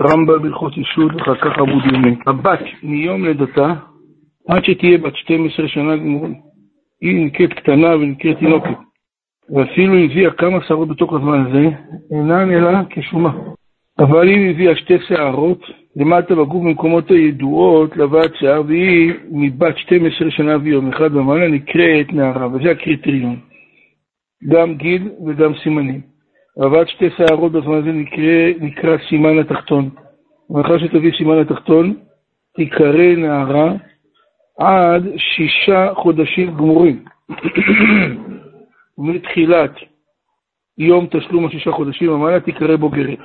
רמב"ם בהלכות אישות ואחר כך עמוד ימי. הבת מיום לידתה עד שתהיה בת 12 שנה גמורה. היא נקראת קטנה ונקראת תינוקת. ואפילו הביאה כמה שערות בתוך הזמן הזה, אינן אלא כשומה. אבל אם הביאה שתי שערות למטה בגוף במקומות הידועות לבת שיער, והיא מבת 12 שנה ויום אחד ומעלה נקראת נערה, וזה הקריטריון. גם גיל וגם סימנים. אבל שתי שערות בזמן הזה נקרא, נקרא סימן התחתון. ומאחר שתביא סימן התחתון, תיקרא נערה עד שישה חודשים גמורים. מתחילת יום תשלום השישה חודשים ומעלה תיקרא בוגרת.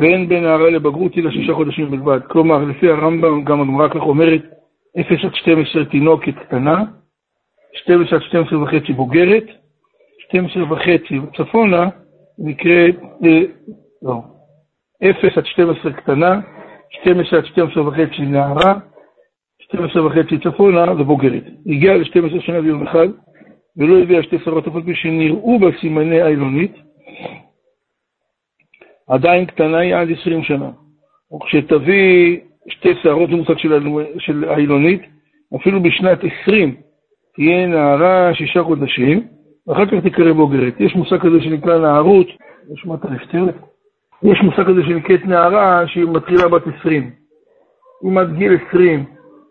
ואין בין נערה לבגרות אלא שישה חודשים בלבד. כלומר, לפי הרמב"ם, גם הגמרא כך אומרת, 0 עד 12 תינוקת קטנה, 12 עד 12 וחצי בוגרת, 12 וחצי צפונה נקראת, אה, לא, 0 עד 12 קטנה, 12 עד 12 וחצי נערה, 12 וחצי צפונה ובוגרת. הגיעה ל-12 שנה ויום אחד, ולא הביאה שתי שרות אף על פי שנראו בה סימני העילונית, עדיין קטנה היא עד 20 שנה. וכשתביא שתי שערות למושג של, של העילונית, אפילו בשנת 20 תהיה נערה שישה חודשים, ואחר כך תיקרא בוגרת. יש מושג כזה שנקרא נערות, יש מה אתה נפטרת? יש מושג כזה שנקראת נערה שהיא מתחילה בת 20. אם עד גיל 20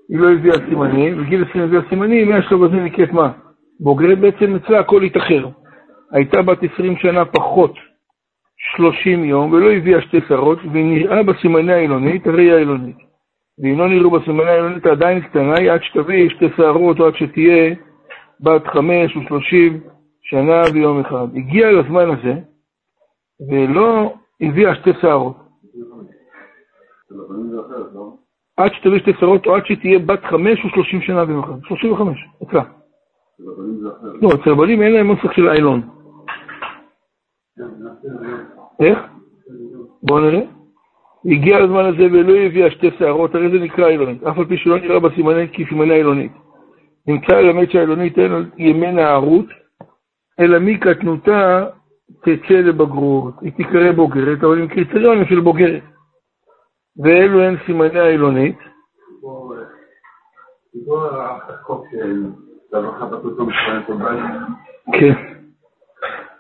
היא לא הביאה סימנים, וגיל 20 הביאה סימנים, מהשלב הזה נקראת מה? בוגרת בעצם אצלה הכל התאחר. הייתה בת 20 שנה פחות 30 יום, ולא הביאה שתי שרות, והיא נראה בסימני העילונית, הרי היא העילונית. ואם לא נראו בסימני העילונית עדיין קטנה, היא עד שתביא שתי שערות, או עד שתהיה בת חמש או שלושים שנה ויום אחד. הגיע לזמן הזה, ולא הביאה שתי שערות. עד שתביא שתי שערות, או עד שתהיה בת חמש או שלושים שנה ויום אחד. שלושים וחמש, אצלה. לא, אצל הבנים אין להם נוסח של איילון. איך? בואו נראה. הגיע הזמן הזה ולא הביאה שתי שערות, הרי זה נקרא אילונית, אף על פי שלא נראה בסימני כסימני אילונית. נמצא ללמד שהאילונית אין ימי נערות, אלא מקטנותה תצא לבגרות. היא תיקרא בוגרת, אבל עם קריטריונים של בוגרת. ואלו הן סימני האילונית. כן.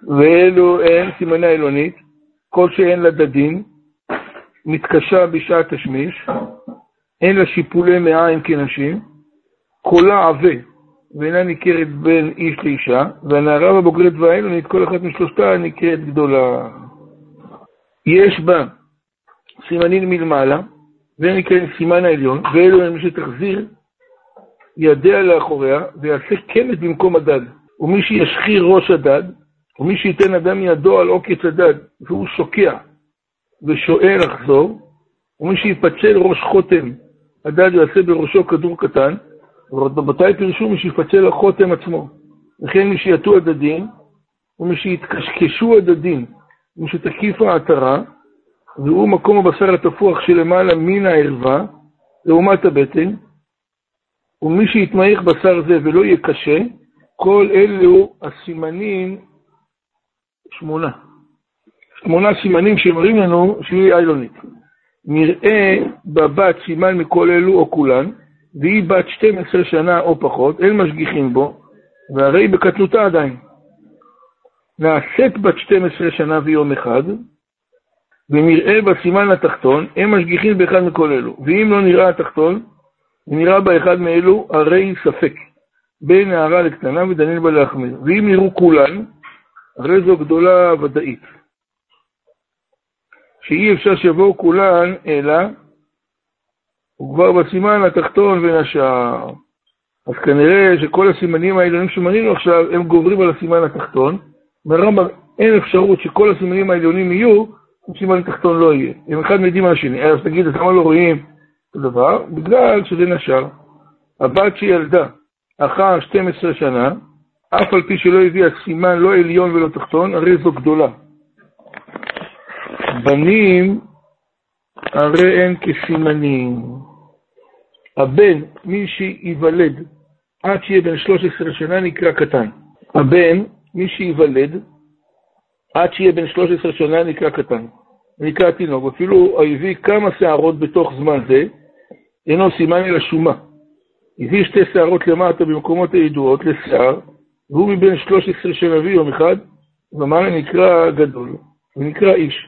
ואלו הן סימני האילונית, כל שאין לה דדין, מתקשה בשעת תשמיש, אין לה שיפולי מעיים כנשים, קולה עבה, ואינה ניכרת בין איש לאישה, והנערה בבוגרת והאילונית, כל אחת משלושתה נקראת גדולה. יש בה סימנים מלמעלה, והם נקראים סימן העליון, ואלו הם שתחזיר ידיה לאחוריה, ויעשה קמת במקום הדד. ומי שישחיר ראש הדד, ומי שייתן אדם ידו על עוקץ הדד, והוא שוקע ושואל לחזור, ומי שיפצל ראש חותם, הדד יעשה בראשו כדור קטן, ורבותיי פירשו מי שיפצל החותם עצמו. וכן מי שיטו הדדים, ומי שיתקשקשו הדדים, ומי שתקיף העטרה, והוא מקום הבשר התפוח שלמעלה מן הערווה, לעומת הבטן, ומי שיתמעך בשר זה ולא יהיה קשה, כל אלו הסימנים שמונה. שמונה סימנים שמראים לנו שהיא איילונית. נראה בבת סימן מכל אלו או כולן, והיא בת 12 שנה או פחות, אין משגיחים בו, והרי בקטנותה עדיין. נעשית בת 12 שנה ויום אחד, ונראה בסימן התחתון, הם משגיחים באחד מכל אלו. ואם לא נראה התחתון, ונראה באחד מאלו, הרי ספק. בין נערה לקטנה ודנים בה להחמיר. ואם נראו כולן, הרי זו גדולה ודאית. שאי אפשר שיבואו כולן, אלא הוא כבר בסימן התחתון בין השאר. אז כנראה שכל הסימנים העליונים שמנינו עכשיו, הם גוברים על הסימן התחתון. ברמב"ם אין אפשרות שכל הסימנים העליונים יהיו, סימן תחתון לא יהיה. הם אחד מעידים על השני. אז תגיד, אז למה לא רואים את הדבר? בגלל שזה נשר. הבת שילדה אחר 12 שנה, אף על פי שלא הביאה סימן לא עליון ולא תחתון, הרי זו גדולה. בנים הרי אין כסימנים. הבן, מי שייוולד עד שיהיה בן 13 שנה נקרא קטן. הבן, מי שייוולד עד שיהיה בן 13 שנה נקרא קטן. נקרא תינוק, אפילו הביא כמה שערות בתוך זמן זה, אינו סימן אלא שומה. הביא שתי שערות למטה במקומות הידועות לשיער, והוא מבין 13 שנביא יום אחד, ואמר נקרא גדול, ונקרא איש.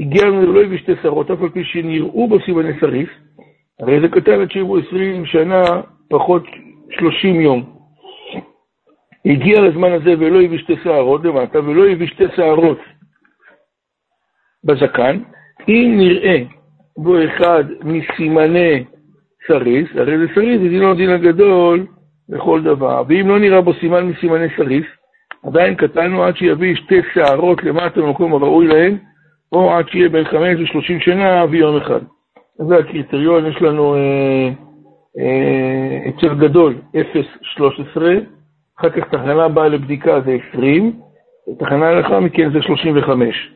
הגיע לנו ולא הביא שתי שערות, אף על פי שנראו בו סימני סריס, הרי זה קטן עד שיבוא 20 שנה, פחות 30 יום. הגיע לזמן הזה ולא הביא שתי שערות למטה, ולא הביא שתי שערות בזקן, אם נראה בו אחד מסימני סריס, הרי זה סריס, זה דינו דין הגדול לכל דבר. ואם לא נראה בו סימן מסימני סריס, עדיין קטנו עד שיביא שתי שערות למטה במקום הראוי להן, או עד שיהיה בין חמש לשלושים שנה ויום אחד. זה הקריטריון, יש לנו אה, אה, אצל גדול 0.13, אחר כך תחנה באה לבדיקה זה 20, ותחנה לאחר מכן זה 35.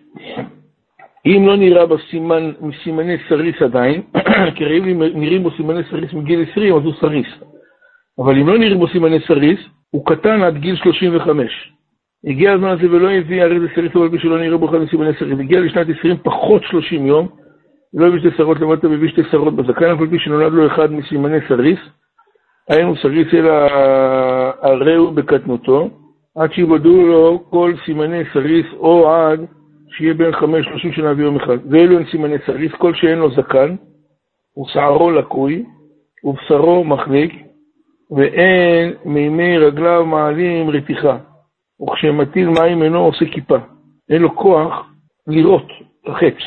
אם לא נראה בסימן, מסימני סריס עדיין, כי נראים בו סימני סריס מגיל 20, אז הוא סריס. אבל אם לא נראים בו סימני סריס, הוא קטן עד גיל 35. הגיע הזמן הזה ולא הביא הרי זה סריס, אבל שלא נראה בו אחד מסימני סריס. הגיע לשנת 20 פחות 30 יום, לא הביא שתי שערות למטה והביא שתי שערות בזקן, אף על פי שנולד לו אחד מסימני סריס, אינו סריס אלא הרי הוא בקטנותו, עד שיוודעו לו כל סימני סריס או עד שיהיה בן חמש ושלושים שנה ויום אחד. ואלו הן סימני סריס, כל שאין לו זקן, ושערו לקוי, ובשרו מחליק, ואין מימי רגליו מעלים רתיחה, וכשמטיל מים אינו עושה כיפה. אין לו כוח לראות החץ,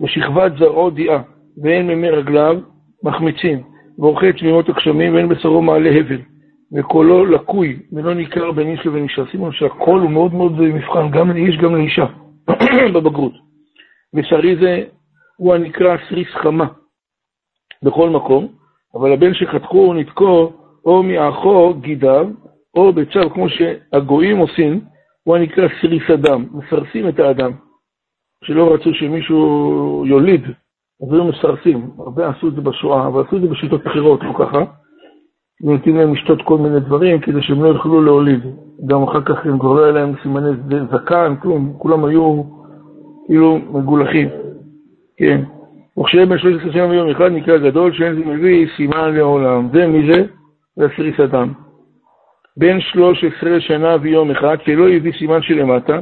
ושכבת זרעו דיעה, ואין מימי רגליו מחמיצים, ורוחץ מימות הגשמים, ואין בשרו מעלה הבל. וקולו לקוי, ולא ניכר בין איש לבין אישה. שימו שהקול הוא מאוד מאוד מבחן, גם לאיש גם לאישה. בבגרות. ושרי זה הוא הנקרא סריס חמה בכל מקום, אבל הבן שחתכו נתקו או מאחור גידיו, או בצו, כמו שהגויים עושים, הוא הנקרא סריס אדם, מסרסים את האדם. שלא רצו שמישהו יוליד, אז היו מסרסים. הרבה עשו את זה בשואה, אבל עשו את זה בשיטות אחרות, לא ככה. ונותנים להם לשתות כל מיני דברים כדי שהם לא יוכלו להוליד. גם אחר כך הם כבר לא היה להם סימני זקן, כלום, כולם היו כאילו מגולחים. כן. וכשיהיה בן 13 שנה ויום אחד נקרא גדול, שאין זה מביא סימן לעולם. זה מי זה? זה הסריס אדם. בן 13 שנה ויום אחד, שלא הביא סימן שלמטה,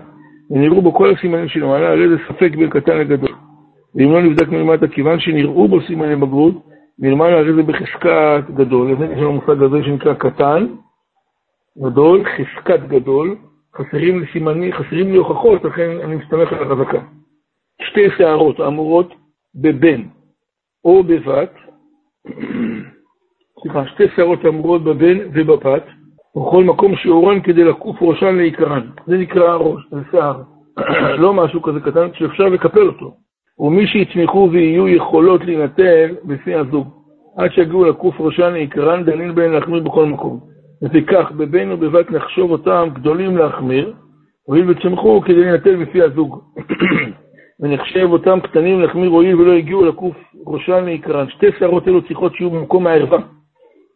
ונראו בו כל הסימנים שלמעלה, הרי זה ספק בין קטן לגדול. ואם לא נבדק מלמטה, כיוון שנראו בו סימני בגרות, מלמעלה הרי זה בחזקת גדול, לכן יש לנו מושג הזה שנקרא קטן, גדול, חזקת גדול, חסרים לי סימנים, חסרים לי הוכחות, לכן אני מסתמך על החזקה. שתי שערות אמורות בבן או בבת, סליחה, שתי שערות אמורות בבן ובבת, בכל מקום שאורן כדי לקוף ראשן לעיקרן. זה נקרא הראש, זה שיער. לא משהו כזה קטן שאפשר לקפל אותו. ומי שיצמחו ויהיו יכולות להינתן בפי הזוג. עד שיגיעו לקוף ראשן לעיקרן, דנין בהן להחמיר בכל מקום. לפיכך, בבן ובבת נחשוב אותם גדולים להחמיר, הואיל וצמחו כדי להינתן בפי הזוג. ונחשב אותם קטנים להחמיר הואיל ולא הגיעו לקוף ראשן לעיקרן. שתי שערות אלו צריכות שיהיו במקום הערווה.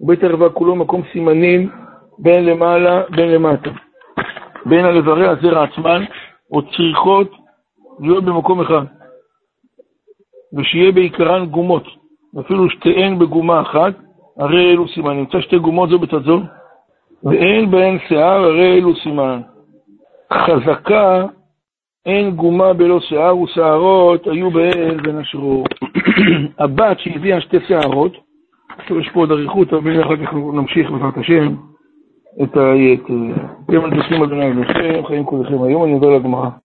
ובית הערווה כולו מקום סימנים בין למעלה בין למטה. בין על איברי הזרע עצמן, או צריכות להיות במקום אחד. ושיהיה בעיקרן גומות, אפילו שתיהן בגומה אחת, הרי אלו סימן. נמצא שתי גומות זו בצד זו, ואין בהן שיער, הרי אלו סימן. חזקה, אין גומה בלא שיער, ושערות היו בהן ונשרו. הבת שהביאה שתי שערות, יש פה עוד אריכות, אבל אחר כך נמשיך בעזרת השם את היתר. אתם מדליקים אדוני אדוני, חיים כולכם. היום אני עובר לגמרא.